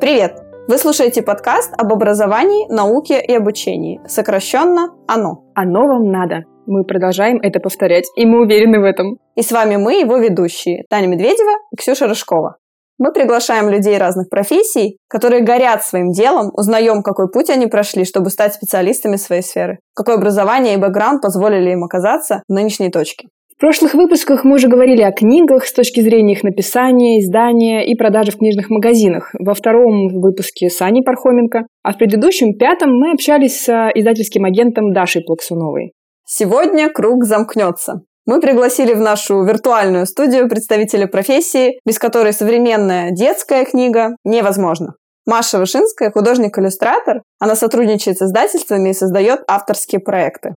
Привет! Вы слушаете подкаст об образовании, науке и обучении, сокращенно «ОНО». Оно вам надо. Мы продолжаем это повторять, и мы уверены в этом. И с вами мы, его ведущие, Таня Медведева и Ксюша Рыжкова. Мы приглашаем людей разных профессий, которые горят своим делом, узнаем, какой путь они прошли, чтобы стать специалистами своей сферы, какое образование и бэкграунд позволили им оказаться в нынешней точке. В прошлых выпусках мы уже говорили о книгах с точки зрения их написания, издания и продажи в книжных магазинах. Во втором выпуске с Аней Пархоменко, а в предыдущем, пятом, мы общались с издательским агентом Дашей Плаксуновой. Сегодня круг замкнется. Мы пригласили в нашу виртуальную студию представителя профессии, без которой современная детская книга невозможна. Маша Вышинская, художник-иллюстратор. Она сотрудничает с издательствами и создает авторские проекты.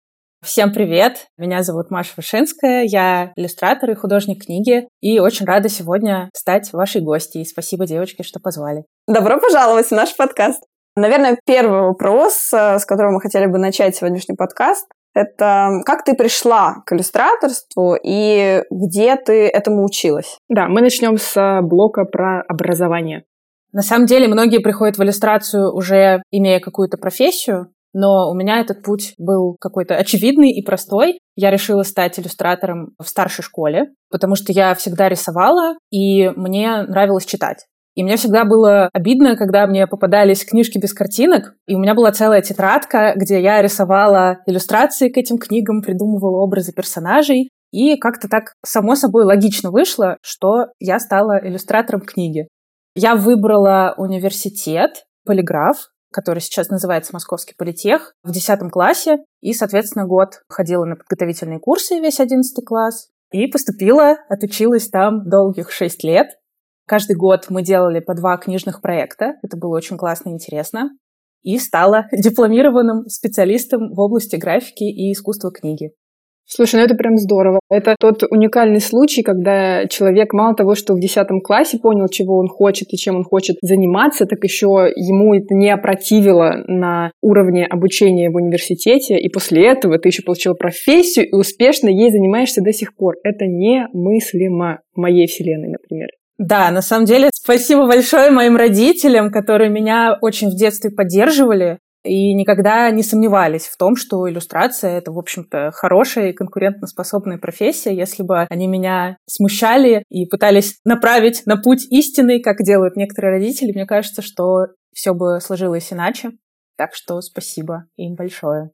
Всем привет! Меня зовут Маша Вышинская, я иллюстратор и художник книги, и очень рада сегодня стать вашей гостьей. Спасибо, девочки, что позвали. Добро пожаловать в наш подкаст. Наверное, первый вопрос, э, с которого мы хотели бы начать сегодняшний подкаст, это как ты пришла к иллюстраторству и где ты этому училась? Да, мы начнем с э, блока про образование. На самом деле, многие приходят в иллюстрацию уже имея какую-то профессию, но у меня этот путь был какой-то очевидный и простой. Я решила стать иллюстратором в старшей школе, потому что я всегда рисовала, и мне нравилось читать. И мне всегда было обидно, когда мне попадались книжки без картинок, и у меня была целая тетрадка, где я рисовала иллюстрации к этим книгам, придумывала образы персонажей, и как-то так само собой логично вышло, что я стала иллюстратором книги. Я выбрала университет, полиграф, который сейчас называется Московский политех, в 10 классе. И, соответственно, год ходила на подготовительные курсы, весь 11 класс. И поступила, отучилась там долгих 6 лет. Каждый год мы делали по два книжных проекта. Это было очень классно и интересно. И стала дипломированным специалистом в области графики и искусства книги. Слушай, ну это прям здорово. Это тот уникальный случай, когда человек мало того, что в 10 классе понял, чего он хочет и чем он хочет заниматься, так еще ему это не опротивило на уровне обучения в университете, и после этого ты еще получил профессию и успешно ей занимаешься до сих пор. Это немыслимо в моей вселенной, например. Да, на самом деле, спасибо большое моим родителям, которые меня очень в детстве поддерживали и никогда не сомневались в том, что иллюстрация — это, в общем-то, хорошая и конкурентоспособная профессия. Если бы они меня смущали и пытались направить на путь истины, как делают некоторые родители, мне кажется, что все бы сложилось иначе. Так что спасибо им большое.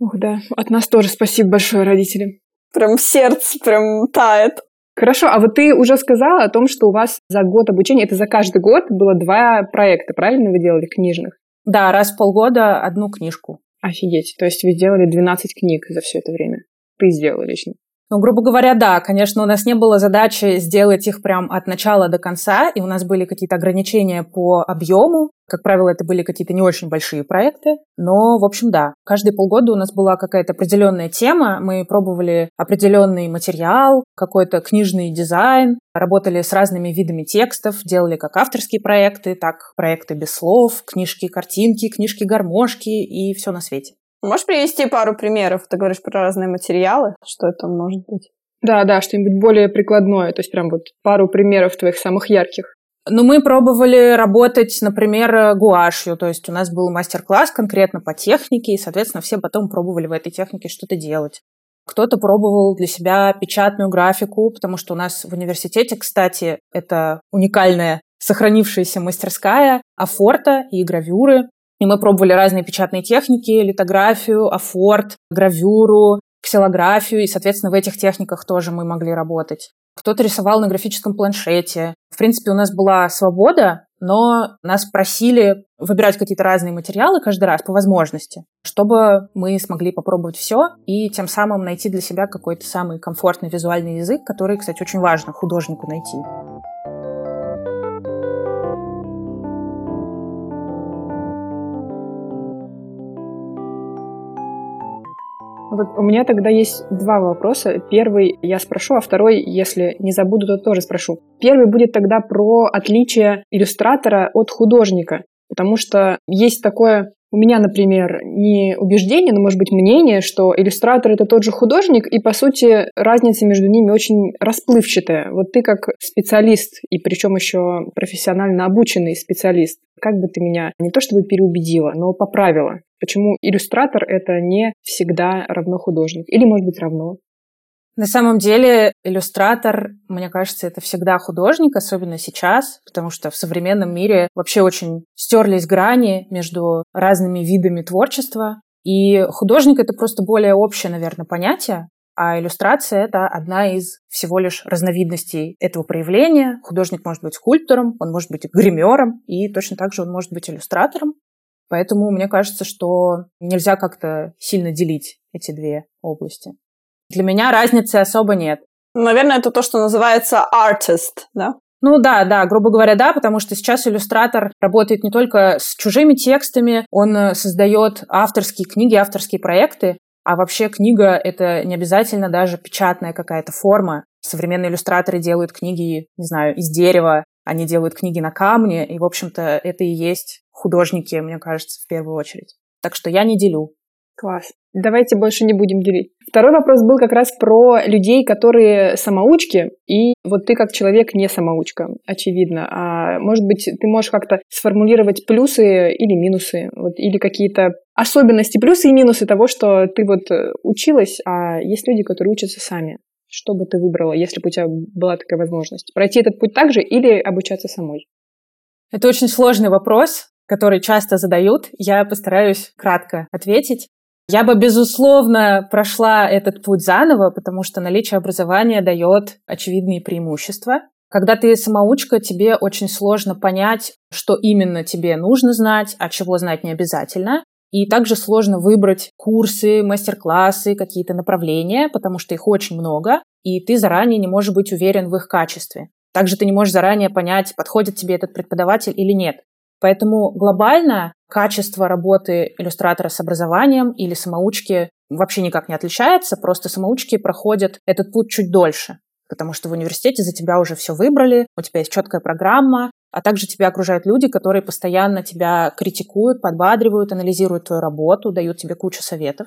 Ух, да. От нас тоже спасибо большое родителям. Прям сердце прям тает. Хорошо, а вот ты уже сказала о том, что у вас за год обучения, это за каждый год было два проекта, правильно вы делали, книжных? Да, раз в полгода одну книжку. Офигеть. То есть вы сделали 12 книг за все это время? Ты сделала лично? Ну, грубо говоря, да, конечно, у нас не было задачи сделать их прям от начала до конца, и у нас были какие-то ограничения по объему. Как правило, это были какие-то не очень большие проекты, но, в общем, да. Каждые полгода у нас была какая-то определенная тема, мы пробовали определенный материал, какой-то книжный дизайн, работали с разными видами текстов, делали как авторские проекты, так проекты без слов, книжки, картинки, книжки-гармошки и все на свете. Можешь привести пару примеров? Ты говоришь про разные материалы. Что это может быть? Да, да, что-нибудь более прикладное. То есть прям вот пару примеров твоих самых ярких. Ну, мы пробовали работать, например, гуашью, то есть у нас был мастер-класс конкретно по технике, и, соответственно, все потом пробовали в этой технике что-то делать. Кто-то пробовал для себя печатную графику, потому что у нас в университете, кстати, это уникальная сохранившаяся мастерская афорта и гравюры. И мы пробовали разные печатные техники, литографию, афорт, гравюру, ксилографию, и, соответственно, в этих техниках тоже мы могли работать. Кто-то рисовал на графическом планшете. В принципе, у нас была свобода, но нас просили выбирать какие-то разные материалы каждый раз по возможности, чтобы мы смогли попробовать все и тем самым найти для себя какой-то самый комфортный визуальный язык, который, кстати, очень важно художнику найти. Вот у меня тогда есть два вопроса. Первый я спрошу, а второй, если не забуду, то тоже спрошу. Первый будет тогда про отличие иллюстратора от художника. Потому что есть такое у меня, например, не убеждение, но, может быть, мнение, что иллюстратор — это тот же художник, и, по сути, разница между ними очень расплывчатая. Вот ты как специалист, и причем еще профессионально обученный специалист, как бы ты меня не то чтобы переубедила, но поправила. Почему иллюстратор — это не всегда равно художник? Или, может быть, равно? На самом деле иллюстратор, мне кажется, это всегда художник, особенно сейчас, потому что в современном мире вообще очень стерлись грани между разными видами творчества. И художник — это просто более общее, наверное, понятие, а иллюстрация — это одна из всего лишь разновидностей этого проявления. Художник может быть скульптором, он может быть гримером, и точно так же он может быть иллюстратором. Поэтому мне кажется, что нельзя как-то сильно делить эти две области. Для меня разницы особо нет. Наверное, это то, что называется artist, да? Ну да, да, грубо говоря, да, потому что сейчас иллюстратор работает не только с чужими текстами, он э, создает авторские книги, авторские проекты, а вообще книга — это не обязательно даже печатная какая-то форма. Современные иллюстраторы делают книги, не знаю, из дерева, они делают книги на камне, и, в общем-то, это и есть художники, мне кажется, в первую очередь. Так что я не делю. Класс. Давайте больше не будем делить. Второй вопрос был как раз про людей, которые самоучки, и вот ты как человек не самоучка, очевидно. А может быть, ты можешь как-то сформулировать плюсы или минусы, вот, или какие-то особенности, плюсы и минусы того, что ты вот училась, а есть люди, которые учатся сами. Что бы ты выбрала, если бы у тебя была такая возможность? Пройти этот путь так же или обучаться самой? Это очень сложный вопрос, который часто задают. Я постараюсь кратко ответить. Я бы, безусловно, прошла этот путь заново, потому что наличие образования дает очевидные преимущества. Когда ты самоучка, тебе очень сложно понять, что именно тебе нужно знать, а чего знать не обязательно. И также сложно выбрать курсы, мастер-классы, какие-то направления, потому что их очень много, и ты заранее не можешь быть уверен в их качестве. Также ты не можешь заранее понять, подходит тебе этот преподаватель или нет. Поэтому глобально качество работы иллюстратора с образованием или самоучки вообще никак не отличается, просто самоучки проходят этот путь чуть дольше, потому что в университете за тебя уже все выбрали, у тебя есть четкая программа, а также тебя окружают люди, которые постоянно тебя критикуют, подбадривают, анализируют твою работу, дают тебе кучу советов.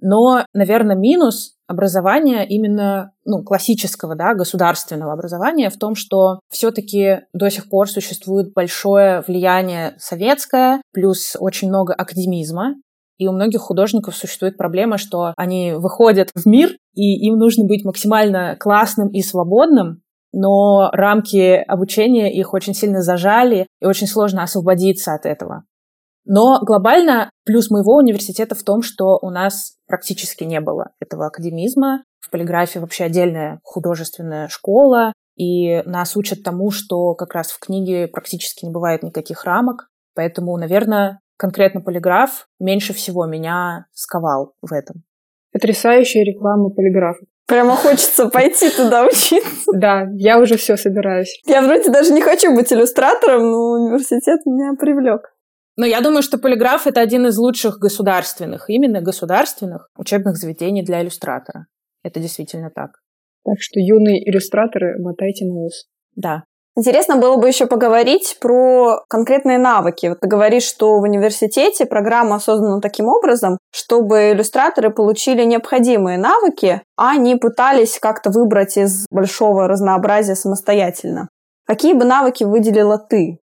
Но, наверное, минус образования именно ну, классического, да, государственного образования в том, что все-таки до сих пор существует большое влияние советское, плюс очень много академизма, и у многих художников существует проблема, что они выходят в мир, и им нужно быть максимально классным и свободным, но рамки обучения их очень сильно зажали, и очень сложно освободиться от этого. Но глобально плюс моего университета в том, что у нас практически не было этого академизма. В полиграфии вообще отдельная художественная школа, и нас учат тому, что как раз в книге практически не бывает никаких рамок. Поэтому, наверное, конкретно полиграф меньше всего меня сковал в этом. Потрясающая реклама полиграфа. Прямо хочется пойти туда учиться. Да, я уже все собираюсь. Я вроде даже не хочу быть иллюстратором, но университет меня привлек. Но я думаю, что полиграф это один из лучших государственных, именно государственных учебных заведений для иллюстратора. Это действительно так. Так что юные иллюстраторы, мотайте на ус. Да. Интересно было бы еще поговорить про конкретные навыки. Вот ты говоришь, что в университете программа создана таким образом, чтобы иллюстраторы получили необходимые навыки, а не пытались как-то выбрать из большого разнообразия самостоятельно. Какие бы навыки выделила ты?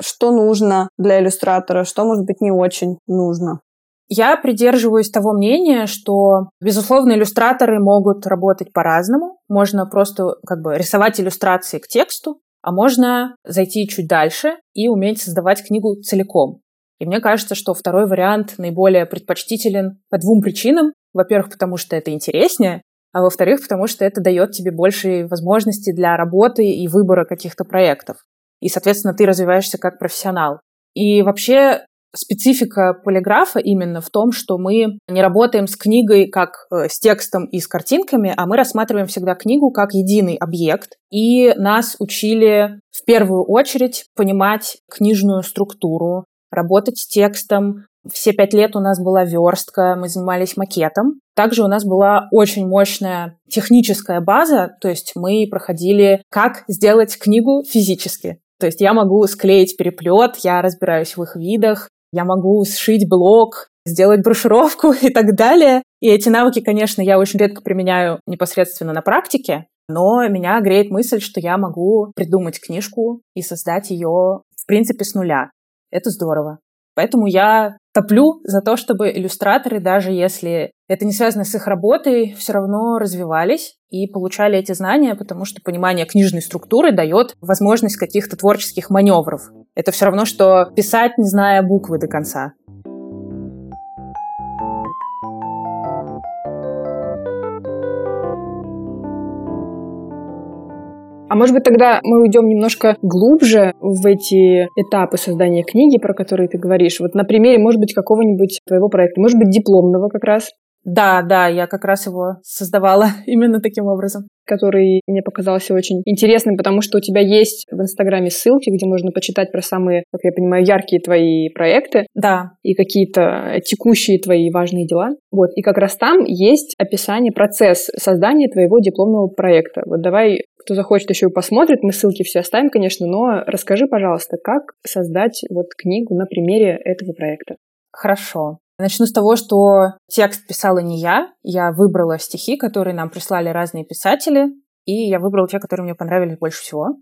Что нужно для иллюстратора, что, может быть, не очень нужно. Я придерживаюсь того мнения, что, безусловно, иллюстраторы могут работать по-разному. Можно просто как бы рисовать иллюстрации к тексту, а можно зайти чуть дальше и уметь создавать книгу целиком. И мне кажется, что второй вариант наиболее предпочтителен по двум причинам. Во-первых, потому что это интереснее, а во-вторых, потому что это дает тебе больше возможностей для работы и выбора каких-то проектов и, соответственно, ты развиваешься как профессионал. И вообще специфика полиграфа именно в том, что мы не работаем с книгой как э, с текстом и с картинками, а мы рассматриваем всегда книгу как единый объект. И нас учили в первую очередь понимать книжную структуру, работать с текстом. Все пять лет у нас была верстка, мы занимались макетом. Также у нас была очень мощная техническая база, то есть мы проходили, как сделать книгу физически. То есть я могу склеить переплет, я разбираюсь в их видах, я могу сшить блок, сделать брошюровку и так далее. И эти навыки, конечно, я очень редко применяю непосредственно на практике, но меня греет мысль, что я могу придумать книжку и создать ее, в принципе, с нуля. Это здорово. Поэтому я топлю за то, чтобы иллюстраторы, даже если это не связано с их работой, все равно развивались и получали эти знания, потому что понимание книжной структуры дает возможность каких-то творческих маневров. Это все равно, что писать, не зная буквы до конца. А может быть, тогда мы уйдем немножко глубже в эти этапы создания книги, про которые ты говоришь. Вот на примере, может быть, какого-нибудь твоего проекта, может быть, дипломного как раз. Да, да, я как раз его создавала именно таким образом. Который мне показался очень интересным, потому что у тебя есть в Инстаграме ссылки, где можно почитать про самые, как я понимаю, яркие твои проекты. Да. И какие-то текущие твои важные дела. Вот. И как раз там есть описание, процесс создания твоего дипломного проекта. Вот давай, кто захочет еще и посмотрит, мы ссылки все оставим, конечно, но расскажи, пожалуйста, как создать вот книгу на примере этого проекта. Хорошо. Начну с того, что текст писала не я. Я выбрала стихи, которые нам прислали разные писатели, и я выбрала те, которые мне понравились больше всего.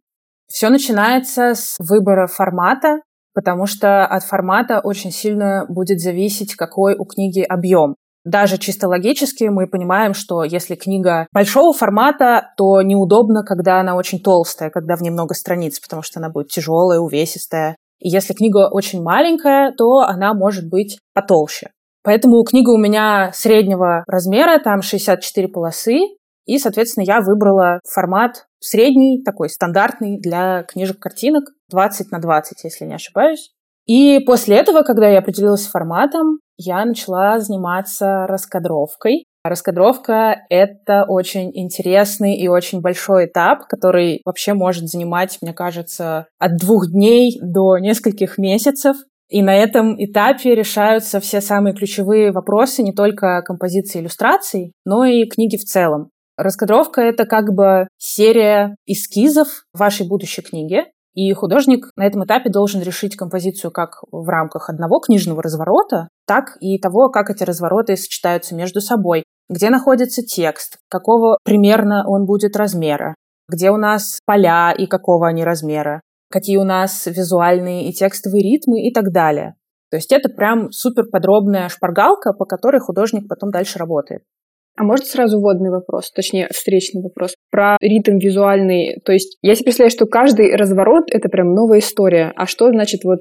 Все начинается с выбора формата, потому что от формата очень сильно будет зависеть, какой у книги объем. Даже чисто логически мы понимаем, что если книга большого формата, то неудобно, когда она очень толстая, когда в ней много страниц, потому что она будет тяжелая, увесистая. Если книга очень маленькая, то она может быть потолще. Поэтому книга у меня среднего размера, там 64 полосы, и, соответственно, я выбрала формат средний, такой стандартный для книжек-картинок, 20 на 20, если не ошибаюсь. И после этого, когда я определилась с форматом, я начала заниматься раскадровкой. Раскадровка — это очень интересный и очень большой этап, который вообще может занимать, мне кажется, от двух дней до нескольких месяцев. И на этом этапе решаются все самые ключевые вопросы не только композиции иллюстраций, но и книги в целом. Раскадровка — это как бы серия эскизов вашей будущей книги, и художник на этом этапе должен решить композицию как в рамках одного книжного разворота, так и того, как эти развороты сочетаются между собой, где находится текст, какого примерно он будет размера, где у нас поля и какого они размера, какие у нас визуальные и текстовые ритмы и так далее. То есть это прям супер подробная шпаргалка, по которой художник потом дальше работает. А может сразу вводный вопрос, точнее встречный вопрос, про ритм визуальный. То есть я себе представляю, что каждый разворот — это прям новая история. А что значит вот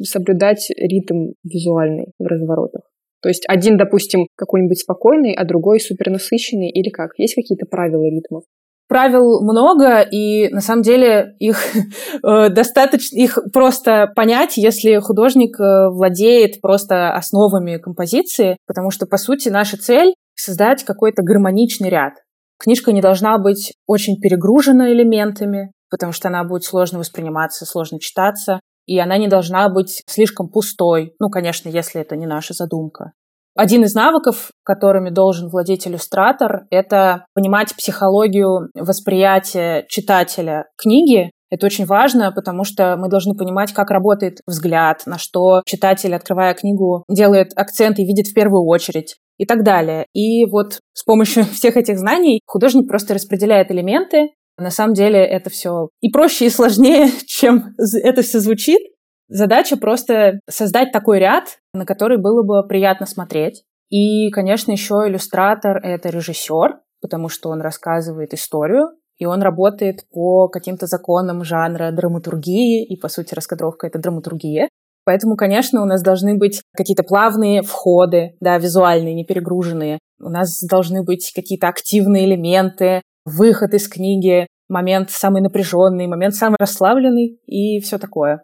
соблюдать ритм визуальный в разворотах? То есть один, допустим, какой-нибудь спокойный, а другой супернасыщенный или как? Есть какие-то правила ритмов? Правил много, и на самом деле их э, достаточно, их просто понять, если художник э, владеет просто основами композиции, потому что, по сути, наша цель — создать какой-то гармоничный ряд. Книжка не должна быть очень перегружена элементами, потому что она будет сложно восприниматься, сложно читаться и она не должна быть слишком пустой. Ну, конечно, если это не наша задумка. Один из навыков, которыми должен владеть иллюстратор, это понимать психологию восприятия читателя книги. Это очень важно, потому что мы должны понимать, как работает взгляд, на что читатель, открывая книгу, делает акцент и видит в первую очередь и так далее. И вот с помощью всех этих знаний художник просто распределяет элементы, на самом деле это все и проще, и сложнее, чем это все звучит. Задача просто создать такой ряд, на который было бы приятно смотреть. И, конечно, еще иллюстратор — это режиссер, потому что он рассказывает историю, и он работает по каким-то законам жанра драматургии, и, по сути, раскадровка — это драматургия. Поэтому, конечно, у нас должны быть какие-то плавные входы, да, визуальные, не перегруженные. У нас должны быть какие-то активные элементы, выход из книги, момент самый напряженный, момент самый расслабленный и все такое.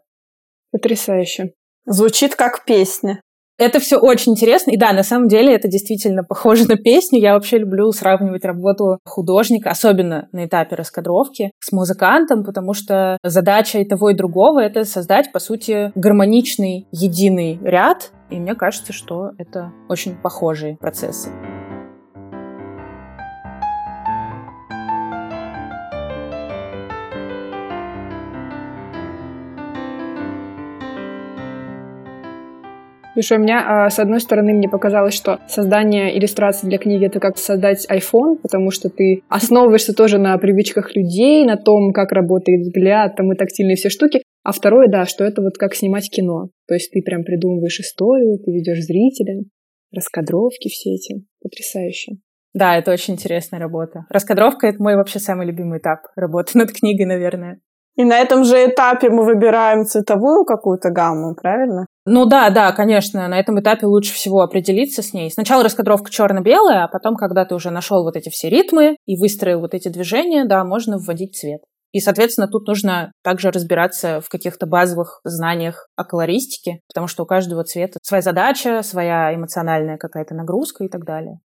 Потрясающе. Звучит как песня. Это все очень интересно. И да, на самом деле это действительно похоже на песню. Я вообще люблю сравнивать работу художника, особенно на этапе раскадровки, с музыкантом, потому что задача и того, и другого — это создать, по сути, гармоничный, единый ряд. И мне кажется, что это очень похожие процессы. Слушай, у меня, а, с одной стороны, мне показалось, что создание иллюстраций для книги — это как создать iPhone, потому что ты основываешься тоже на привычках людей, на том, как работает взгляд, там и тактильные все штуки. А второе, да, что это вот как снимать кино. То есть ты прям придумываешь историю, ты ведешь зрителя, раскадровки все эти. Потрясающе. Да, это очень интересная работа. Раскадровка — это мой вообще самый любимый этап работы над книгой, наверное. И на этом же этапе мы выбираем цветовую какую-то гамму, правильно? Ну да, да, конечно, на этом этапе лучше всего определиться с ней. Сначала раскадровка черно-белая, а потом, когда ты уже нашел вот эти все ритмы и выстроил вот эти движения, да, можно вводить цвет. И, соответственно, тут нужно также разбираться в каких-то базовых знаниях о колористике, потому что у каждого цвета своя задача, своя эмоциональная какая-то нагрузка и так далее.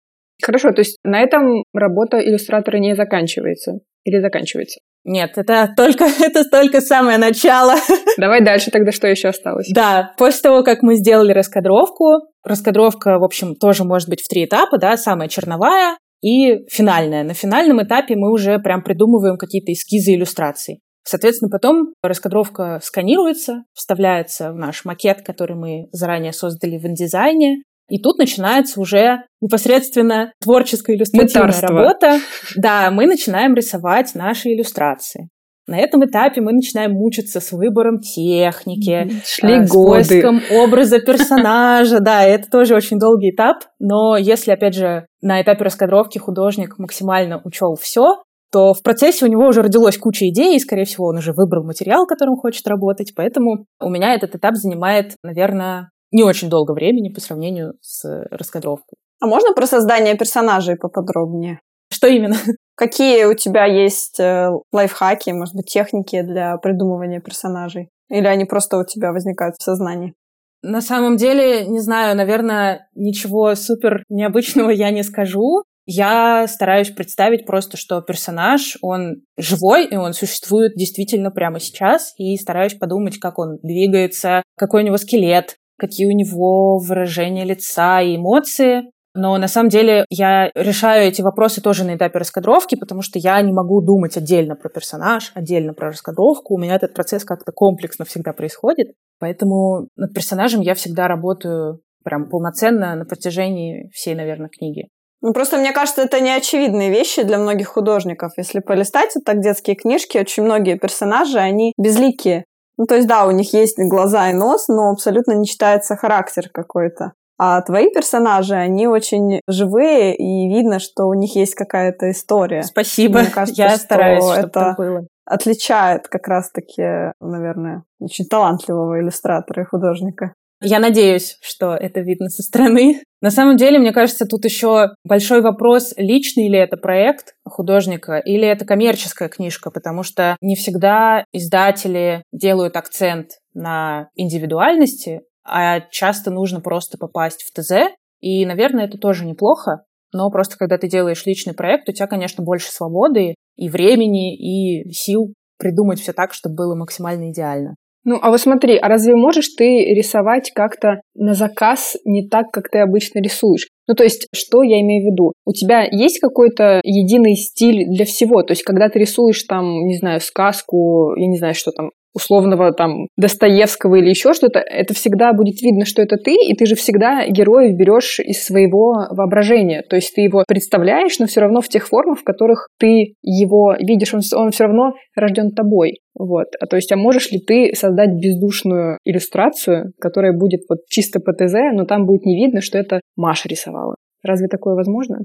Хорошо, то есть на этом работа иллюстратора не заканчивается или заканчивается? Нет, это только, это только самое начало. Давай дальше тогда, что еще осталось? Да, после того, как мы сделали раскадровку, раскадровка, в общем, тоже может быть в три этапа, да, самая черновая и финальная. На финальном этапе мы уже прям придумываем какие-то эскизы иллюстраций. Соответственно, потом раскадровка сканируется, вставляется в наш макет, который мы заранее создали в индизайне, и тут начинается уже непосредственно творческая иллюстративная Мытарство. работа. Да, мы начинаем рисовать наши иллюстрации. На этом этапе мы начинаем мучиться с выбором техники, Шли э, с годы. поиском образа персонажа. Да, это тоже очень долгий этап. Но если, опять же, на этапе раскадровки художник максимально учел все, то в процессе у него уже родилась куча идей, и, скорее всего, он уже выбрал материал, которым хочет работать. Поэтому у меня этот этап занимает, наверное, не очень долго времени по сравнению с раскадровкой. А можно про создание персонажей поподробнее? Что именно? Какие у тебя есть э, лайфхаки, может быть, техники для придумывания персонажей? Или они просто у тебя возникают в сознании? На самом деле, не знаю, наверное, ничего супер необычного я не скажу. Я стараюсь представить просто, что персонаж, он живой, и он существует действительно прямо сейчас, и стараюсь подумать, как он двигается, какой у него скелет, какие у него выражения лица и эмоции. Но на самом деле я решаю эти вопросы тоже на этапе раскадровки, потому что я не могу думать отдельно про персонаж, отдельно про раскадровку. У меня этот процесс как-то комплексно всегда происходит. Поэтому над персонажем я всегда работаю прям полноценно на протяжении всей, наверное, книги. Ну, просто мне кажется, это неочевидные вещи для многих художников. Если полистать вот так детские книжки, очень многие персонажи, они безликие. Ну, то есть, да, у них есть глаза и нос, но абсолютно не читается характер какой-то. А твои персонажи, они очень живые, и видно, что у них есть какая-то история. Спасибо. Мне кажется, Я стараюсь, чтобы это было. отличает как раз-таки, наверное, очень талантливого иллюстратора и художника. Я надеюсь, что это видно со стороны. На самом деле, мне кажется, тут еще большой вопрос, личный ли это проект художника или это коммерческая книжка, потому что не всегда издатели делают акцент на индивидуальности, а часто нужно просто попасть в ТЗ, и, наверное, это тоже неплохо, но просто когда ты делаешь личный проект, у тебя, конечно, больше свободы и времени, и сил придумать все так, чтобы было максимально идеально. Ну, а вот смотри, а разве можешь ты рисовать как-то на заказ не так, как ты обычно рисуешь? Ну, то есть, что я имею в виду? У тебя есть какой-то единый стиль для всего? То есть, когда ты рисуешь там, не знаю, сказку, я не знаю, что там, условного там Достоевского или еще что-то, это всегда будет видно, что это ты, и ты же всегда героев берешь из своего воображения. То есть ты его представляешь, но все равно в тех формах, в которых ты его видишь, он, он все равно рожден тобой. Вот. А то есть, а можешь ли ты создать бездушную иллюстрацию, которая будет вот чисто по ТЗ, но там будет не видно, что это Маша рисовала? Разве такое возможно?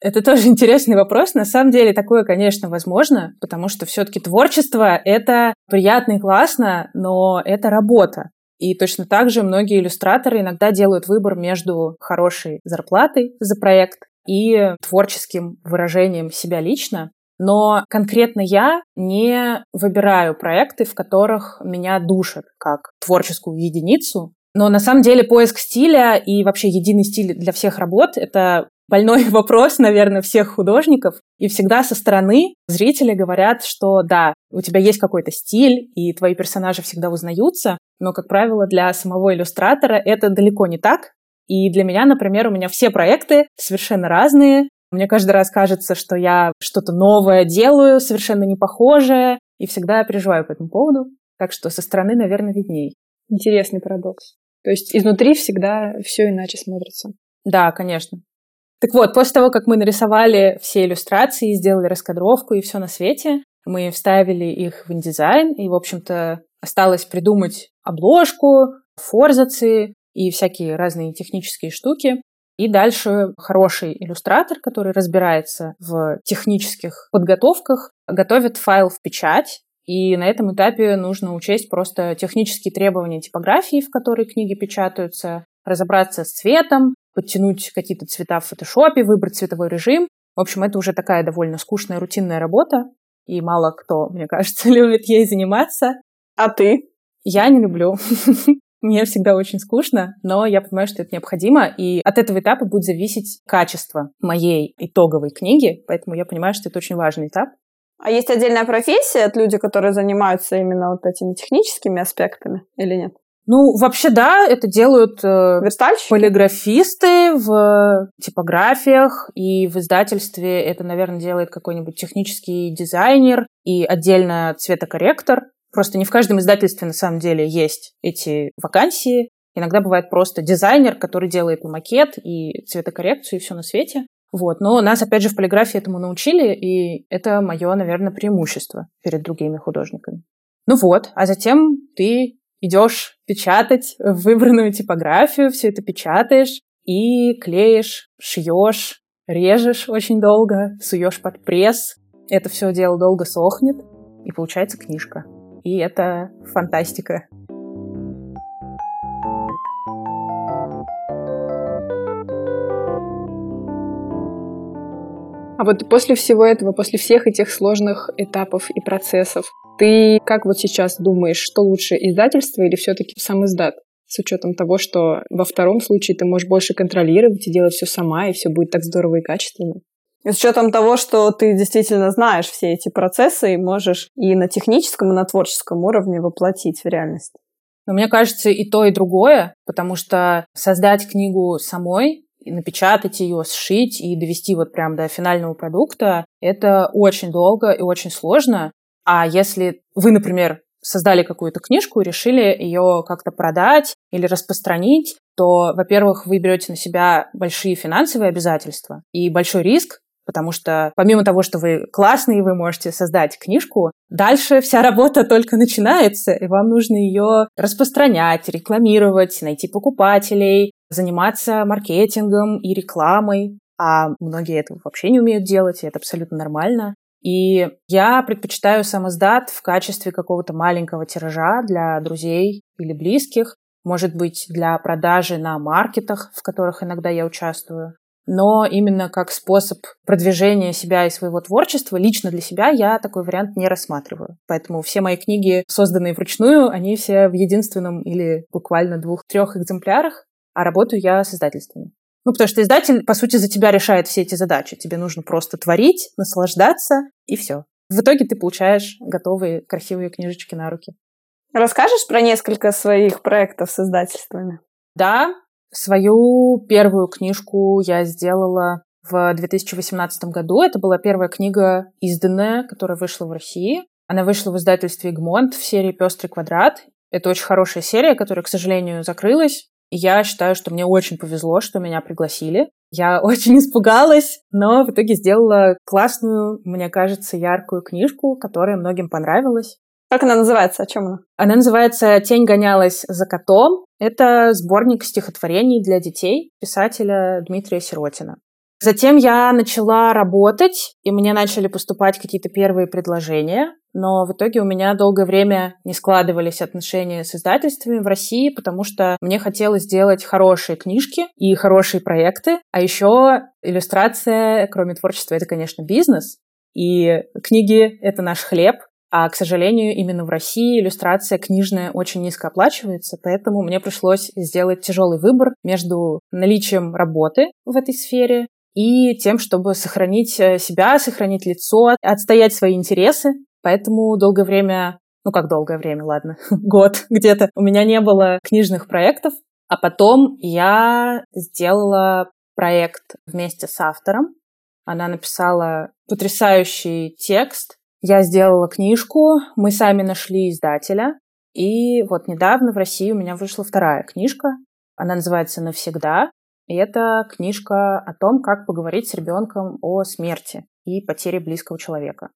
Это тоже интересный вопрос. На самом деле такое, конечно, возможно, потому что все-таки творчество — это приятно и классно, но это работа. И точно так же многие иллюстраторы иногда делают выбор между хорошей зарплатой за проект и творческим выражением себя лично. Но конкретно я не выбираю проекты, в которых меня душат как творческую единицу. Но на самом деле поиск стиля и вообще единый стиль для всех работ — это больной вопрос, наверное, всех художников. И всегда со стороны зрители говорят, что да, у тебя есть какой-то стиль, и твои персонажи всегда узнаются, но, как правило, для самого иллюстратора это далеко не так. И для меня, например, у меня все проекты совершенно разные. Мне каждый раз кажется, что я что-то новое делаю, совершенно не похожее, и всегда переживаю по этому поводу. Так что со стороны, наверное, видней. Интересный парадокс. То есть изнутри всегда все иначе смотрится. Да, конечно. Так вот, после того, как мы нарисовали все иллюстрации, сделали раскадровку и все на свете, мы вставили их в индизайн, и, в общем-то, осталось придумать обложку, форзацы и всякие разные технические штуки. И дальше хороший иллюстратор, который разбирается в технических подготовках, готовит файл в печать, и на этом этапе нужно учесть просто технические требования типографии, в которой книги печатаются, разобраться с цветом, подтянуть какие-то цвета в фотошопе, выбрать цветовой режим. В общем, это уже такая довольно скучная рутинная работа, и мало кто, мне кажется, любит ей заниматься. А ты? Я не люблю. Мне всегда очень скучно, но я понимаю, что это необходимо, и от этого этапа будет зависеть качество моей итоговой книги, поэтому я понимаю, что это очень важный этап. А есть отдельная профессия от людей, которые занимаются именно вот этими техническими аспектами или нет? Ну, вообще, да, это делают э, полиграфисты в типографиях и в издательстве. Это, наверное, делает какой-нибудь технический дизайнер и отдельно цветокорректор. Просто не в каждом издательстве на самом деле есть эти вакансии. Иногда бывает просто дизайнер, который делает и макет, и цветокоррекцию, и все на свете. Вот. Но нас, опять же, в полиграфии этому научили, и это мое, наверное, преимущество перед другими художниками. Ну вот, а затем ты идешь печатать в выбранную типографию, все это печатаешь и клеишь, шьешь, режешь очень долго, суешь под пресс. Это все дело долго сохнет, и получается книжка. И это фантастика. А вот после всего этого, после всех этих сложных этапов и процессов, ты как вот сейчас думаешь, что лучше, издательство или все-таки сам издат? С учетом того, что во втором случае ты можешь больше контролировать и делать все сама, и все будет так здорово и качественно. И с учетом того, что ты действительно знаешь все эти процессы и можешь и на техническом, и на творческом уровне воплотить в реальность. Но мне кажется, и то, и другое, потому что создать книгу самой и напечатать ее, сшить и довести вот прям до финального продукта, это очень долго и очень сложно. А если вы, например, создали какую-то книжку и решили ее как-то продать или распространить, то, во-первых, вы берете на себя большие финансовые обязательства и большой риск, потому что помимо того, что вы классные, вы можете создать книжку, дальше вся работа только начинается, и вам нужно ее распространять, рекламировать, найти покупателей, заниматься маркетингом и рекламой, а многие этого вообще не умеют делать, и это абсолютно нормально. И я предпочитаю сам издат в качестве какого-то маленького тиража для друзей или близких, может быть, для продажи на маркетах, в которых иногда я участвую. Но именно как способ продвижения себя и своего творчества, лично для себя я такой вариант не рассматриваю. Поэтому все мои книги, созданные вручную, они все в единственном или буквально двух-трех экземплярах а работаю я с издательствами. Ну, потому что издатель, по сути, за тебя решает все эти задачи. Тебе нужно просто творить, наслаждаться, и все. В итоге ты получаешь готовые красивые книжечки на руки. Расскажешь про несколько своих проектов с издательствами? Да, свою первую книжку я сделала в 2018 году. Это была первая книга изданная, которая вышла в России. Она вышла в издательстве «Egmont» в серии «Пестрый квадрат». Это очень хорошая серия, которая, к сожалению, закрылась. Я считаю, что мне очень повезло, что меня пригласили. Я очень испугалась, но в итоге сделала классную, мне кажется, яркую книжку, которая многим понравилась. Как она называется? О чем она? Она называется «Тень гонялась за котом». Это сборник стихотворений для детей писателя Дмитрия Сиротина. Затем я начала работать, и мне начали поступать какие-то первые предложения но в итоге у меня долгое время не складывались отношения с издательствами в России, потому что мне хотелось сделать хорошие книжки и хорошие проекты, а еще иллюстрация, кроме творчества, это, конечно, бизнес, и книги — это наш хлеб, а, к сожалению, именно в России иллюстрация книжная очень низко оплачивается, поэтому мне пришлось сделать тяжелый выбор между наличием работы в этой сфере и тем, чтобы сохранить э, себя, сохранить лицо, отстоять свои интересы Поэтому долгое время, ну как долгое время, ладно, год где-то, у меня не было книжных проектов, а потом я сделала проект вместе с автором. Она написала потрясающий текст. Я сделала книжку, мы сами нашли издателя. И вот недавно в России у меня вышла вторая книжка. Она называется «Навсегда». И это книжка о том, как поговорить с ребенком о смерти и потере близкого человека.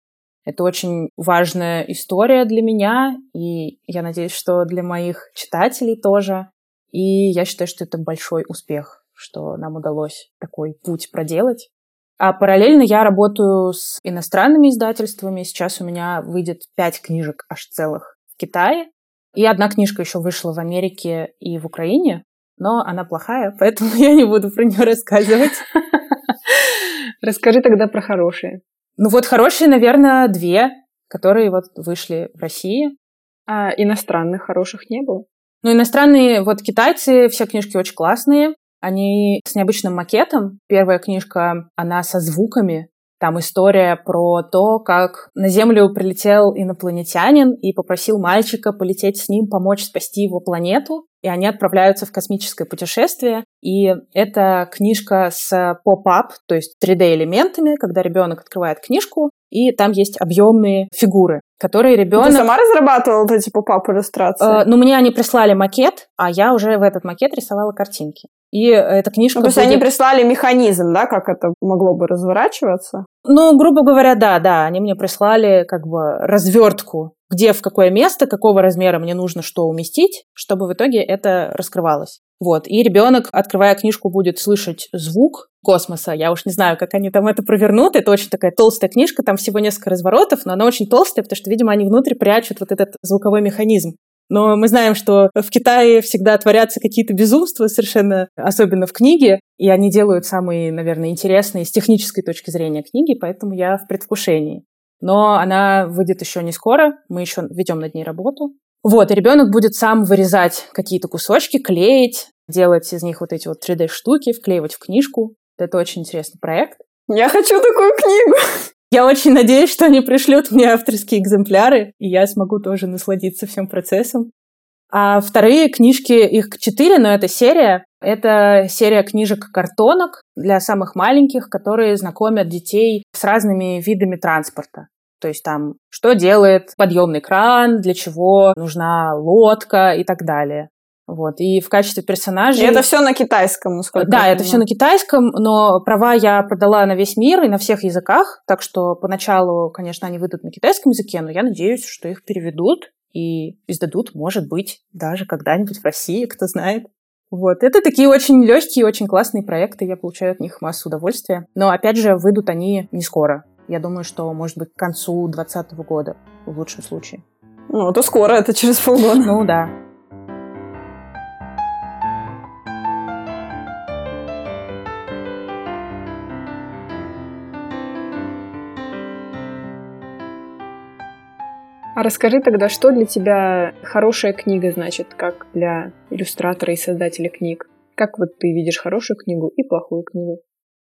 Это очень важная история для меня, и я надеюсь, что для моих читателей тоже. И я считаю, что это большой успех, что нам удалось такой путь проделать. А параллельно я работаю с иностранными издательствами. Сейчас у меня выйдет пять книжек аж целых в Китае. И одна книжка еще вышла в Америке и в Украине, но она плохая, поэтому я не буду про нее рассказывать. Расскажи тогда про хорошие. Ну вот хорошие, наверное, две, которые вот вышли в России. А иностранных хороших не было? Ну, иностранные, вот китайцы, все книжки очень классные. Они с необычным макетом. Первая книжка, она со звуками, там история про то, как на Землю прилетел инопланетянин и попросил мальчика полететь с ним, помочь спасти его планету. И они отправляются в космическое путешествие. И это книжка с pop-up, то есть 3D-элементами, когда ребенок открывает книжку, и там есть объемные фигуры, которые ребенок... Ты сама разрабатывала вот эти pop-up иллюстрации? Э, ну, мне они прислали макет, а я уже в этот макет рисовала картинки. И эта книжка... Ну, то есть будет... они прислали механизм, да, как это могло бы разворачиваться? Ну, грубо говоря, да, да. Они мне прислали как бы развертку, где в какое место, какого размера мне нужно что уместить, чтобы в итоге это раскрывалось. Вот. И ребенок, открывая книжку, будет слышать звук космоса. Я уж не знаю, как они там это провернут. Это очень такая толстая книжка, там всего несколько разворотов, но она очень толстая, потому что, видимо, они внутрь прячут вот этот звуковой механизм. Но мы знаем, что в Китае всегда творятся какие-то безумства, совершенно особенно в книге, и они делают самые, наверное, интересные с технической точки зрения книги, поэтому я в предвкушении. Но она выйдет еще не скоро, мы еще ведем над ней работу. Вот, и ребенок будет сам вырезать какие-то кусочки, клеить, делать из них вот эти вот 3D-штуки, вклеивать в книжку. Это очень интересный проект. Я хочу такую книгу. Я очень надеюсь, что они пришлют мне авторские экземпляры, и я смогу тоже насладиться всем процессом. А вторые книжки, их четыре, но это серия. Это серия книжек-картонок для самых маленьких, которые знакомят детей с разными видами транспорта. То есть там, что делает подъемный кран, для чего нужна лодка и так далее. Вот. И в качестве персонажей... И это все на китайском, насколько Да, это все на китайском, но права я продала на весь мир и на всех языках, так что поначалу, конечно, они выйдут на китайском языке, но я надеюсь, что их переведут и издадут, может быть, даже когда-нибудь в России, кто знает. Вот. Это такие очень легкие, очень классные проекты, я получаю от них массу удовольствия. Но, опять же, выйдут они не скоро. Я думаю, что, может быть, к концу 2020 года, в лучшем случае. Ну, это скоро, это через полгода. Ну, да. Расскажи тогда, что для тебя хорошая книга значит, как для иллюстратора и создателя книг? Как вот ты видишь хорошую книгу и плохую книгу?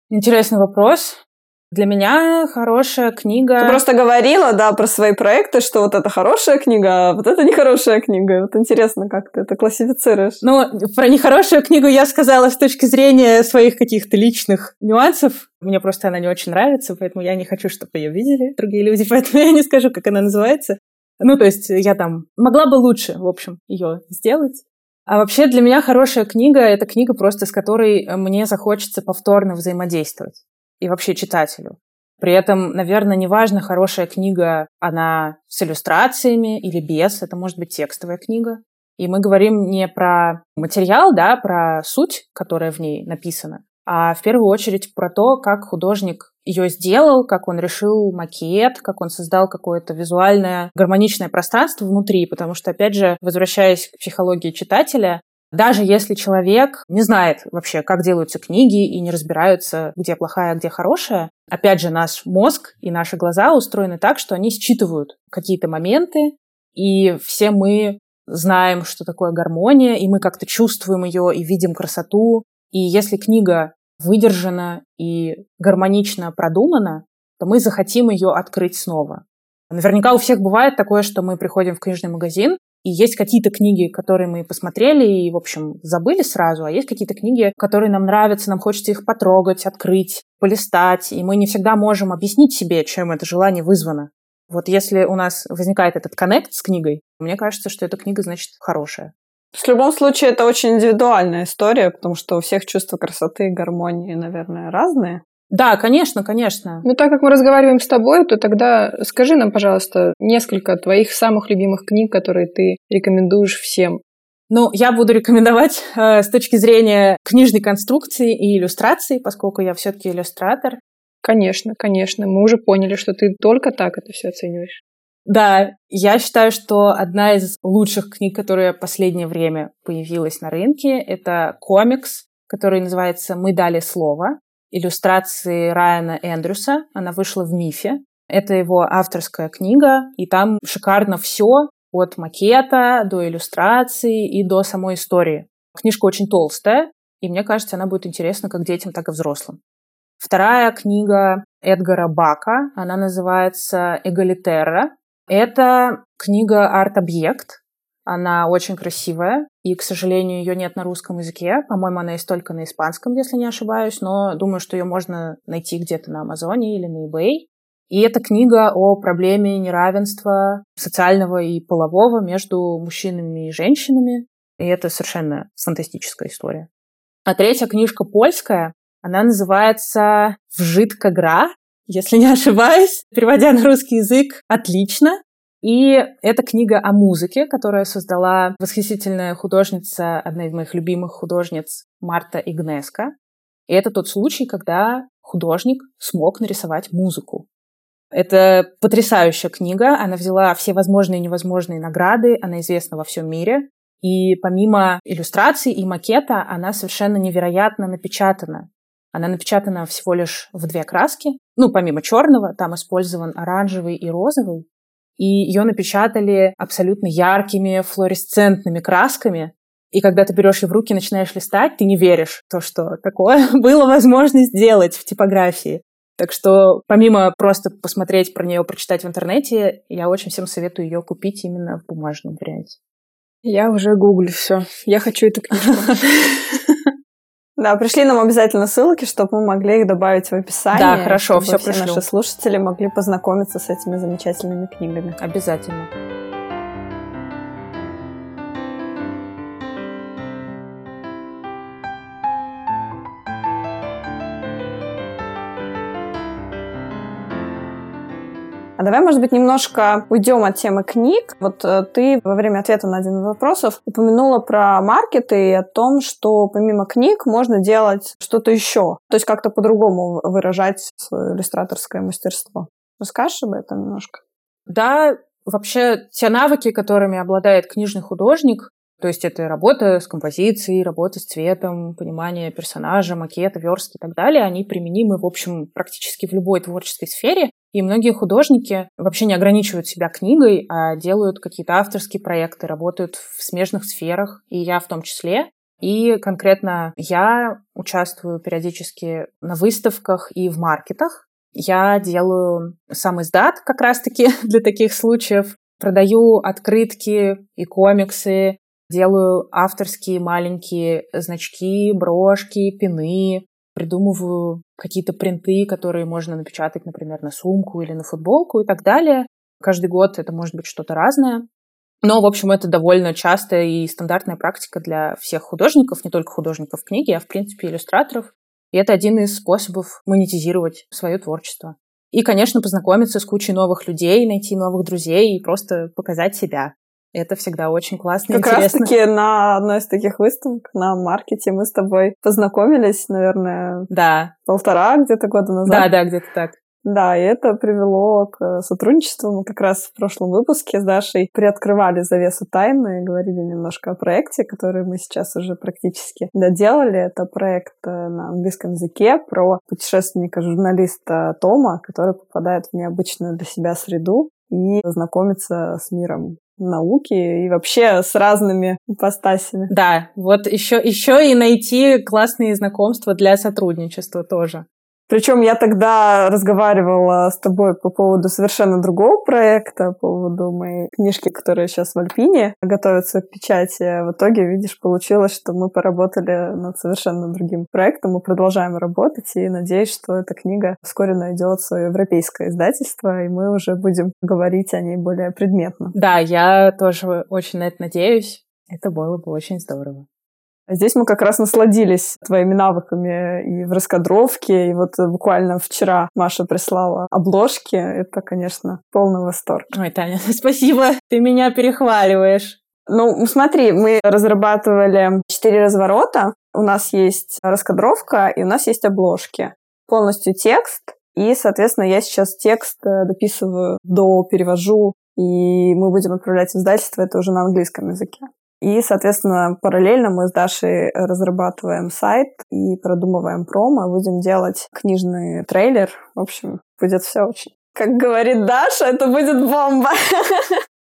Интересный вопрос. Для меня хорошая книга... Ты просто говорила, да, про свои проекты, что вот это хорошая книга, а вот это нехорошая книга. Вот интересно, как ты это классифицируешь. Ну, про нехорошую книгу я сказала с точки зрения своих каких-то личных нюансов. Мне просто она не очень нравится, поэтому я не хочу, чтобы ее видели другие люди, поэтому я не скажу, как она называется. Ну, то есть я там могла бы лучше, в общем, ее сделать. А вообще для меня хорошая книга — это книга просто, с которой мне захочется повторно взаимодействовать. И вообще читателю. При этом, наверное, неважно, хорошая книга, она с иллюстрациями или без, это может быть текстовая книга. И мы говорим не про материал, да, про суть, которая в ней написана, а в первую очередь про то, как художник ее сделал, как он решил макет, как он создал какое-то визуальное гармоничное пространство внутри, потому что, опять же, возвращаясь к психологии читателя, даже если человек не знает вообще, как делаются книги и не разбираются, где плохая, а где хорошая, опять же, наш мозг и наши глаза устроены так, что они считывают какие-то моменты, и все мы знаем, что такое гармония, и мы как-то чувствуем ее и видим красоту. И если книга выдержана и гармонично продумана, то мы захотим ее открыть снова. Наверняка у всех бывает такое, что мы приходим в книжный магазин, и есть какие-то книги, которые мы посмотрели и, в общем, забыли сразу, а есть какие-то книги, которые нам нравятся, нам хочется их потрогать, открыть, полистать, и мы не всегда можем объяснить себе, чем это желание вызвано. Вот если у нас возникает этот коннект с книгой, мне кажется, что эта книга, значит, хорошая. В любом случае, это очень индивидуальная история, потому что у всех чувства красоты и гармонии, наверное, разные. Да, конечно, конечно. Ну, так как мы разговариваем с тобой, то тогда скажи нам, пожалуйста, несколько твоих самых любимых книг, которые ты рекомендуешь всем. Ну, я буду рекомендовать э, с точки зрения книжной конструкции и иллюстрации, поскольку я все-таки иллюстратор. Конечно, конечно. Мы уже поняли, что ты только так это все оцениваешь. Да, я считаю, что одна из лучших книг, которая в последнее время появилась на рынке, это комикс, который называется «Мы дали слово», иллюстрации Райана Эндрюса. Она вышла в МИФе. Это его авторская книга, и там шикарно все от макета до иллюстрации и до самой истории. Книжка очень толстая, и мне кажется, она будет интересна как детям, так и взрослым. Вторая книга Эдгара Бака, она называется «Эгалитерра». Это книга «Арт-объект». Она очень красивая, и, к сожалению, ее нет на русском языке. По-моему, она есть только на испанском, если не ошибаюсь, но думаю, что ее можно найти где-то на Амазоне или на eBay. И это книга о проблеме неравенства социального и полового между мужчинами и женщинами. И это совершенно фантастическая история. А третья книжка польская, она называется «Вжиткагра», если не ошибаюсь, переводя на русский язык, отлично. И это книга о музыке, которую создала восхитительная художница, одна из моих любимых художниц, Марта Игнеска. И это тот случай, когда художник смог нарисовать музыку. Это потрясающая книга. Она взяла все возможные и невозможные награды. Она известна во всем мире. И помимо иллюстраций и макета, она совершенно невероятно напечатана. Она напечатана всего лишь в две краски. Ну, помимо черного, там использован оранжевый и розовый. И ее напечатали абсолютно яркими флуоресцентными красками. И когда ты берешь ее в руки и начинаешь листать, ты не веришь в то, что такое было возможно сделать в типографии. Так что помимо просто посмотреть про нее, прочитать в интернете, я очень всем советую ее купить именно в бумажном варианте. Я уже гуглю все. Я хочу эту книжку. Да, пришли нам обязательно ссылки, чтобы мы могли их добавить в описание. Да, хорошо, все пришлю. наши слушатели могли познакомиться с этими замечательными книгами. Обязательно. А давай, может быть, немножко уйдем от темы книг. Вот э, ты во время ответа на один из вопросов упомянула про маркеты и о том, что помимо книг можно делать что-то еще. То есть как-то по-другому выражать свое иллюстраторское мастерство. Расскажешь об этом немножко? Да, вообще те навыки, которыми обладает книжный художник, то есть это работа с композицией, работа с цветом, понимание персонажа, макета, верстки и так далее, они применимы, в общем, практически в любой творческой сфере. И многие художники вообще не ограничивают себя книгой, а делают какие-то авторские проекты, работают в смежных сферах, и я в том числе. И конкретно я участвую периодически на выставках и в маркетах. Я делаю сам издат как раз-таки для таких случаев. Продаю открытки и комиксы, делаю авторские маленькие значки, брошки, пины, придумываю какие-то принты, которые можно напечатать, например, на сумку или на футболку и так далее. Каждый год это может быть что-то разное. Но, в общем, это довольно частая и стандартная практика для всех художников, не только художников книги, а, в принципе, иллюстраторов. И это один из способов монетизировать свое творчество. И, конечно, познакомиться с кучей новых людей, найти новых друзей и просто показать себя. Это всегда очень классно и как интересно. раз таки на одной из таких выставок на маркете мы с тобой познакомились, наверное, да. полтора где-то года назад. Да, да, где-то так. Да, и это привело к сотрудничеству. Мы как раз в прошлом выпуске с Дашей приоткрывали завесу тайны и говорили немножко о проекте, который мы сейчас уже практически доделали. Это проект э, на английском языке про путешественника-журналиста Тома, который попадает в необычную для себя среду и знакомиться с миром науки и вообще с разными ипостасями. Да, вот еще, еще и найти классные знакомства для сотрудничества тоже. Причем я тогда разговаривала с тобой по поводу совершенно другого проекта, по поводу моей книжки, которая сейчас в Альпине готовится к печати. В итоге, видишь, получилось, что мы поработали над совершенно другим проектом. Мы продолжаем работать и надеюсь, что эта книга вскоре найдет свое европейское издательство, и мы уже будем говорить о ней более предметно. Да, я тоже очень на это надеюсь. Это было бы очень здорово. Здесь мы как раз насладились твоими навыками и в раскадровке, и вот буквально вчера Маша прислала обложки. Это, конечно, полный восторг. Ой, Таня, спасибо, ты меня перехваливаешь. Ну, смотри, мы разрабатывали четыре разворота. У нас есть раскадровка, и у нас есть обложки. Полностью текст, и, соответственно, я сейчас текст э, дописываю, до перевожу, и мы будем отправлять в издательство, это уже на английском языке. И, соответственно, параллельно мы с Дашей разрабатываем сайт и продумываем промо, будем делать книжный трейлер. В общем, будет все очень. Как говорит Даша, это будет бомба.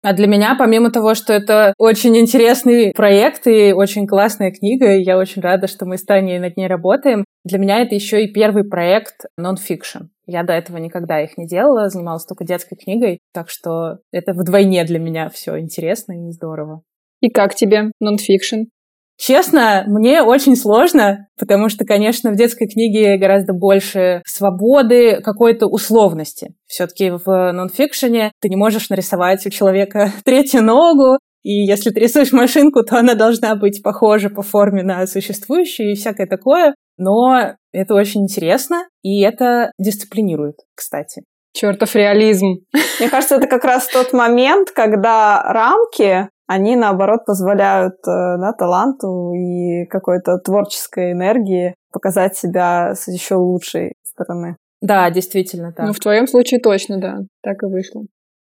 А для меня, помимо того, что это очень интересный проект и очень классная книга, и я очень рада, что мы с Таней над ней работаем, для меня это еще и первый проект нон-фикшн. Я до этого никогда их не делала, занималась только детской книгой, так что это вдвойне для меня все интересно и здорово. И как тебе нонфикшн? Честно, мне очень сложно, потому что, конечно, в детской книге гораздо больше свободы, какой-то условности. Все-таки в нонфикшене ты не можешь нарисовать у человека третью ногу, и если ты рисуешь машинку, то она должна быть похожа по форме на существующую и всякое такое. Но это очень интересно, и это дисциплинирует, кстати. Чертов реализм. Мне кажется, это как раз тот момент, когда рамки они, наоборот, позволяют э, да, таланту и какой-то творческой энергии показать себя с еще лучшей стороны. Да, действительно, так. Ну, в твоем случае точно, да, так и вышло.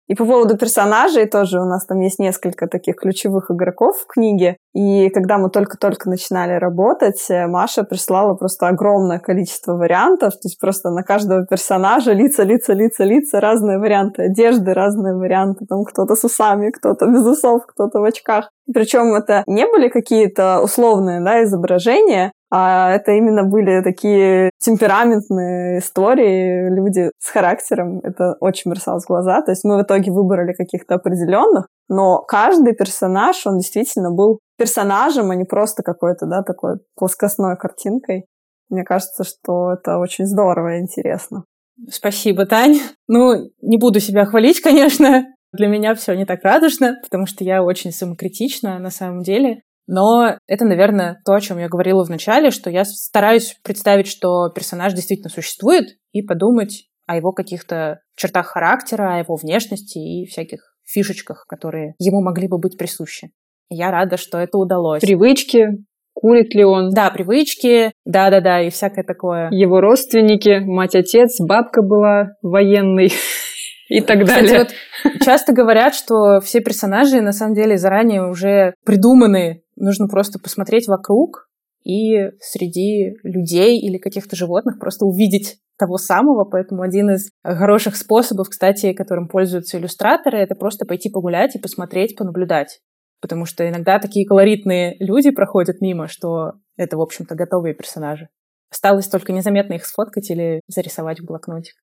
И по поводу персонажей тоже у нас там есть несколько таких ключевых игроков в книге. И когда мы только-только начинали работать, э, Маша прислала просто огромное количество вариантов. То есть просто на каждого персонажа лица, лица, лица, лица, разные варианты одежды, разные варианты. Там кто-то с усами, кто-то без усов, кто-то в очках. Причем это не были какие-то условные да, изображения, а это именно были такие темпераментные истории, люди с характером. Это очень бросалось в глаза. То есть мы в итоге выбрали каких-то определенных, но каждый персонаж, он действительно был персонажем, а не просто какой-то, да, такой плоскостной картинкой. Мне кажется, что это очень здорово и интересно. Спасибо, Тань. Ну, не буду себя хвалить, конечно. Для меня все не так радужно, потому что я очень самокритична на самом деле. Но это, наверное, то, о чем я говорила в начале, что я стараюсь представить, что персонаж действительно существует, и подумать о его каких-то чертах характера, о его внешности и всяких фишечках, которые ему могли бы быть присущи. Я рада, что это удалось. Привычки, курит ли он. Да, привычки, да-да-да, и всякое такое. Его родственники, мать-отец, бабка была военной и так Кстати, далее. Вот часто говорят, что все персонажи на самом деле заранее уже придуманы Нужно просто посмотреть вокруг и среди людей или каких-то животных просто увидеть того самого. Поэтому один из хороших способов, кстати, которым пользуются иллюстраторы, это просто пойти погулять и посмотреть, понаблюдать. Потому что иногда такие колоритные люди проходят мимо, что это, в общем-то, готовые персонажи. Осталось только незаметно их сфоткать или зарисовать в блокнотик.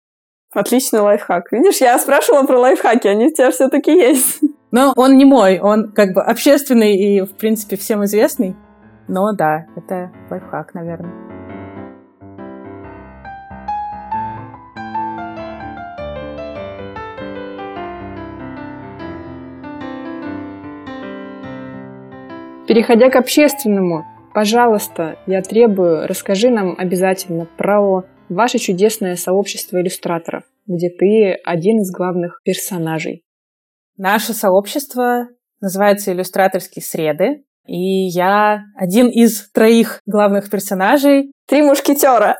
Отличный лайфхак. Видишь, я спрашивала про лайфхаки, они у тебя все-таки есть. Но он не мой, он как бы общественный и, в принципе, всем известный. Но да, это лайфхак, наверное. Переходя к общественному, пожалуйста, я требую, расскажи нам обязательно про ваше чудесное сообщество иллюстраторов, где ты один из главных персонажей. Наше сообщество называется «Иллюстраторские среды», и я один из троих главных персонажей. Три мушкетера.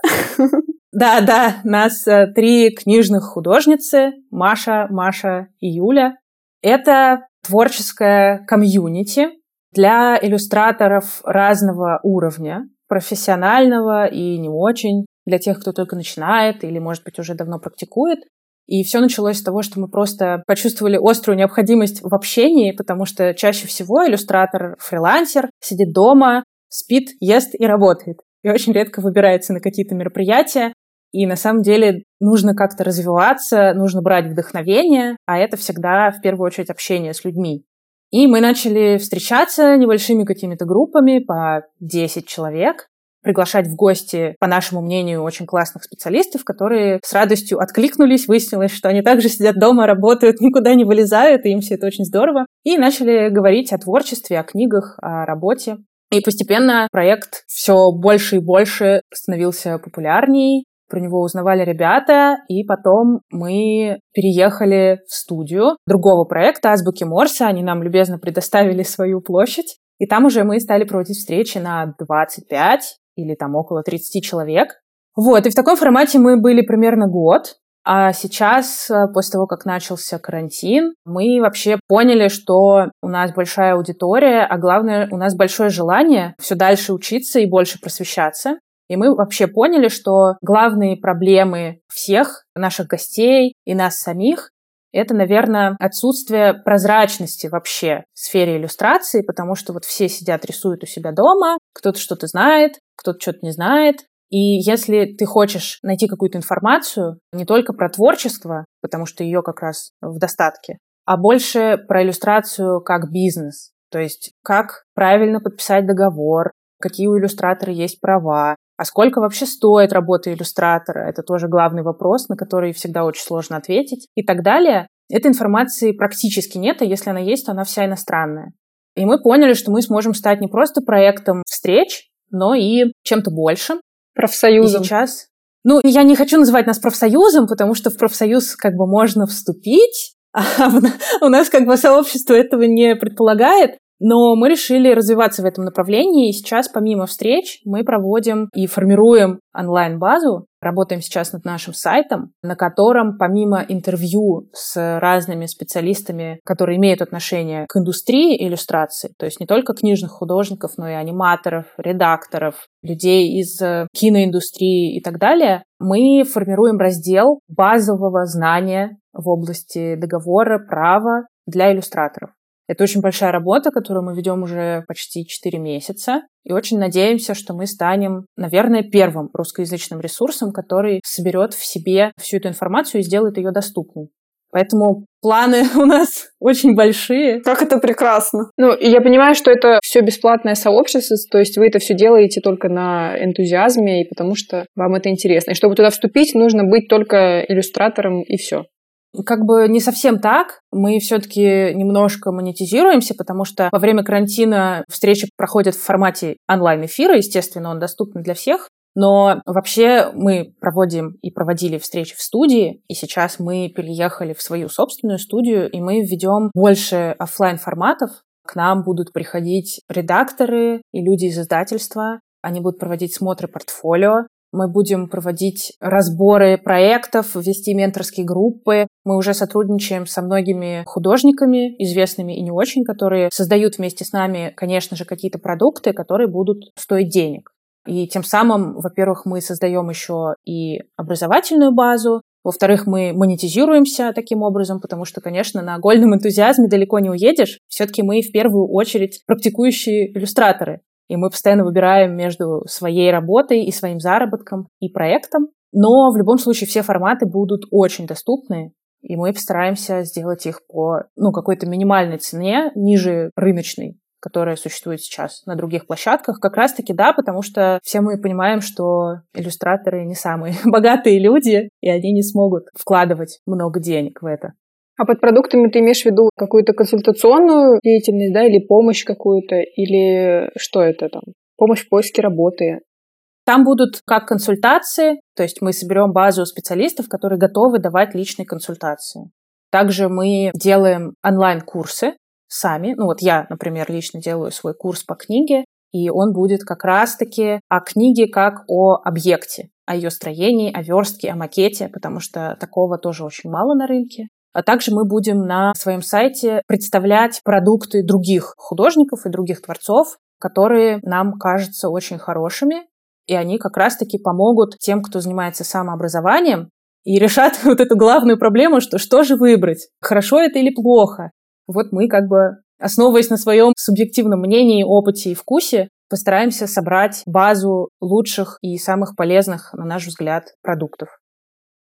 Да, да, нас э, три книжных художницы, Маша, Маша и Юля. Это творческое комьюнити для иллюстраторов разного уровня, профессионального и не очень, для тех, кто только начинает или, может быть, уже давно практикует. И все началось с того, что мы просто почувствовали острую необходимость в общении, потому что чаще всего иллюстратор, фрилансер сидит дома, спит, ест и работает. И очень редко выбирается на какие-то мероприятия. И на самом деле нужно как-то развиваться, нужно брать вдохновение, а это всегда в первую очередь общение с людьми. И мы начали встречаться небольшими какими-то группами по 10 человек, приглашать в гости, по нашему мнению, очень классных специалистов, которые с радостью откликнулись, выяснилось, что они также сидят дома, работают, никуда не вылезают, и им все это очень здорово. И начали говорить о творчестве, о книгах, о работе. И постепенно проект все больше и больше становился популярней, про него узнавали ребята, и потом мы переехали в студию другого проекта «Азбуки Морса». Они нам любезно предоставили свою площадь, и там уже мы стали проводить встречи на 25 или там около 30 человек. Вот, и в таком формате мы были примерно год. А сейчас, э, после того, как начался карантин, мы вообще поняли, что у нас большая аудитория, а главное, у нас большое желание все дальше учиться и больше просвещаться. И мы вообще поняли, что главные проблемы всех наших гостей и нас самих это, наверное, отсутствие прозрачности вообще в сфере иллюстрации, потому что вот все сидят, рисуют у себя дома, кто-то что-то знает, кто-то что-то не знает. И если ты хочешь найти какую-то информацию не только про творчество, потому что ее как раз в достатке, а больше про иллюстрацию как бизнес, то есть как правильно подписать договор, какие у иллюстратора есть права, а сколько вообще стоит работа иллюстратора? Это тоже главный вопрос, на который всегда очень сложно ответить. И так далее. Этой информации практически нет, а если она есть, то она вся иностранная. И мы поняли, что мы сможем стать не просто проектом встреч, но и чем-то большим. Профсоюзом. И сейчас... Ну, я не хочу называть нас профсоюзом, потому что в профсоюз как бы можно вступить, а у нас как бы сообщество этого не предполагает. Но мы решили развиваться в этом направлении, и сейчас помимо встреч мы проводим и формируем онлайн-базу. Работаем сейчас над нашим сайтом, на котором помимо интервью с разными специалистами, которые имеют отношение к индустрии иллюстрации, то есть не только книжных художников, но и аниматоров, редакторов, людей из э, киноиндустрии и так далее, мы формируем раздел базового знания в области договора, права для иллюстраторов. Это очень большая работа, которую мы ведем уже почти 4 месяца. И очень надеемся, что мы станем, наверное, первым русскоязычным ресурсом, который соберет в себе всю эту информацию и сделает ее доступной. Поэтому планы у нас очень большие. Как это прекрасно. Ну, я понимаю, что это все бесплатное сообщество, то есть вы это все делаете только на энтузиазме и потому что вам это интересно. И чтобы туда вступить, нужно быть только иллюстратором и все. Как бы не совсем так. Мы все-таки немножко монетизируемся, потому что во время карантина встречи проходят в формате онлайн-эфира. Естественно, он доступен для всех. Но вообще мы проводим и проводили встречи в студии, и сейчас мы переехали в свою собственную студию, и мы введем больше офлайн форматов. К нам будут приходить редакторы и люди из издательства. Они будут проводить смотры портфолио, мы будем проводить разборы проектов, вести менторские группы. Мы уже сотрудничаем со многими художниками, известными и не очень, которые создают вместе с нами, конечно же, какие-то продукты, которые будут стоить денег. И тем самым, во-первых, мы создаем еще и образовательную базу, во-вторых, мы монетизируемся таким образом, потому что, конечно, на гольном энтузиазме далеко не уедешь. Все-таки мы в первую очередь практикующие иллюстраторы. И мы постоянно выбираем между своей работой и своим заработком и проектом. Но в любом случае все форматы будут очень доступны, и мы постараемся сделать их по ну, какой-то минимальной цене, ниже рыночной, которая существует сейчас на других площадках. Как раз-таки да, потому что все мы понимаем, что иллюстраторы не самые богатые люди, и они не смогут вкладывать много денег в это. А под продуктами ты имеешь в виду какую-то консультационную деятельность, да, или помощь какую-то, или что это там? Помощь в поиске работы? Там будут как консультации, то есть мы соберем базу специалистов, которые готовы давать личные консультации. Также мы делаем онлайн-курсы сами. Ну вот я, например, лично делаю свой курс по книге, и он будет как раз-таки о книге как о объекте, о ее строении, о верстке, о макете, потому что такого тоже очень мало на рынке. А также мы будем на своем сайте представлять продукты других художников и других творцов, которые нам кажутся очень хорошими, и они как раз-таки помогут тем, кто занимается самообразованием, и решат вот эту главную проблему, что что же выбрать, хорошо это или плохо. Вот мы как бы, основываясь на своем субъективном мнении, опыте и вкусе, постараемся собрать базу лучших и самых полезных, на наш взгляд, продуктов.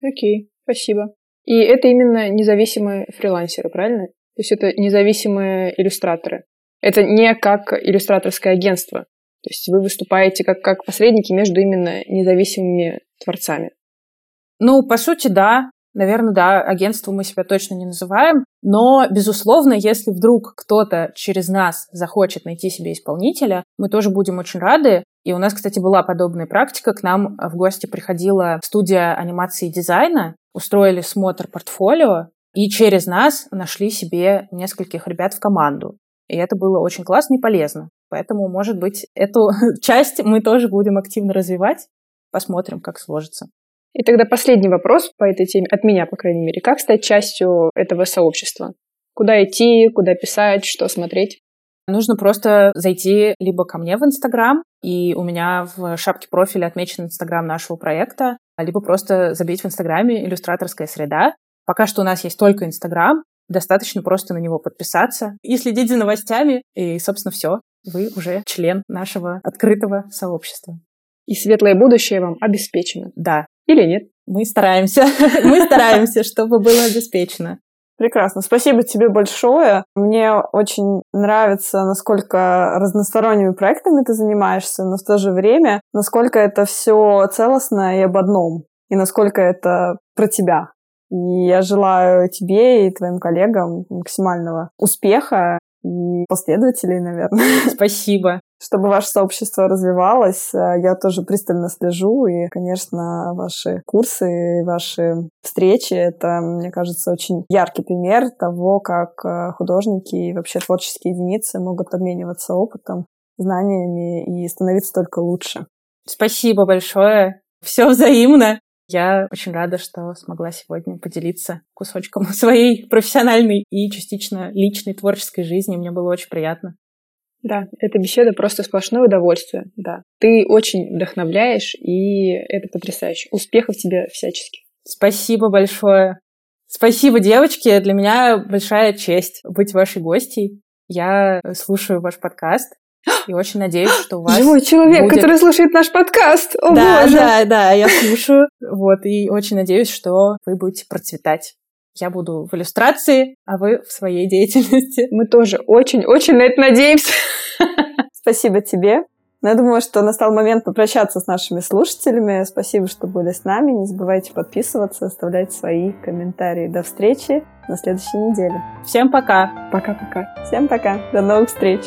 Окей, спасибо. И это именно независимые фрилансеры, правильно? То есть это независимые иллюстраторы. Это не как иллюстраторское агентство. То есть вы выступаете как, как посредники между именно независимыми творцами. Ну, по сути, да. Наверное, да, агентство мы себя точно не называем, но, безусловно, если вдруг кто-то через нас захочет найти себе исполнителя, мы тоже будем очень рады. И у нас, кстати, была подобная практика. К нам в гости приходила студия анимации и дизайна, устроили смотр портфолио, и через нас нашли себе нескольких ребят в команду. И это было очень классно и полезно. Поэтому, может быть, эту часть мы тоже будем активно развивать. Посмотрим, как сложится. И тогда последний вопрос по этой теме, от меня, по крайней мере. Как стать частью этого сообщества? Куда идти, куда писать, что смотреть? Нужно просто зайти либо ко мне в Инстаграм, и у меня в шапке профиля отмечен Инстаграм нашего проекта, либо просто забить в Инстаграме «Иллюстраторская среда». Пока что у нас есть только Инстаграм, достаточно просто на него подписаться и следить за новостями, и, собственно, все. Вы уже член нашего открытого сообщества. И светлое будущее вам обеспечено. Да, или нет? Мы стараемся. Мы стараемся, чтобы было обеспечено. Прекрасно. Спасибо тебе большое. Мне очень нравится, насколько разносторонними проектами ты занимаешься, но в то же время, насколько это все целостно и об одном, и насколько это про тебя. И я желаю тебе и твоим коллегам максимального успеха и последователей, наверное. Спасибо чтобы ваше сообщество развивалось. Э, я тоже пристально слежу, и, конечно, ваши курсы, ваши встречи — это, мне кажется, очень яркий пример того, как э, художники и вообще творческие единицы могут обмениваться опытом, знаниями и становиться только лучше. Спасибо большое. Все взаимно. Я очень рада, что смогла сегодня поделиться кусочком своей профессиональной и частично личной творческой жизни. Мне было очень приятно. Да, эта беседа просто сплошное удовольствие, да. Ты очень вдохновляешь, и это потрясающе. Успехов тебе всячески. Спасибо большое. Спасибо, девочки. Для меня большая честь быть вашей гостьей. Я слушаю ваш подкаст и очень надеюсь, что у вас Живой человек, будет... который слушает наш подкаст. О, да, боже. да, да, я слушаю. Вот, и очень надеюсь, что вы будете процветать. Я буду в иллюстрации, а вы в своей деятельности. Мы тоже очень-очень на это надеемся. Спасибо тебе. Но я думаю, что настал момент попрощаться с нашими слушателями. Спасибо, что были с нами. Не забывайте подписываться, оставлять свои комментарии. До встречи на следующей неделе. Всем пока. Пока-пока. Всем пока. До новых встреч.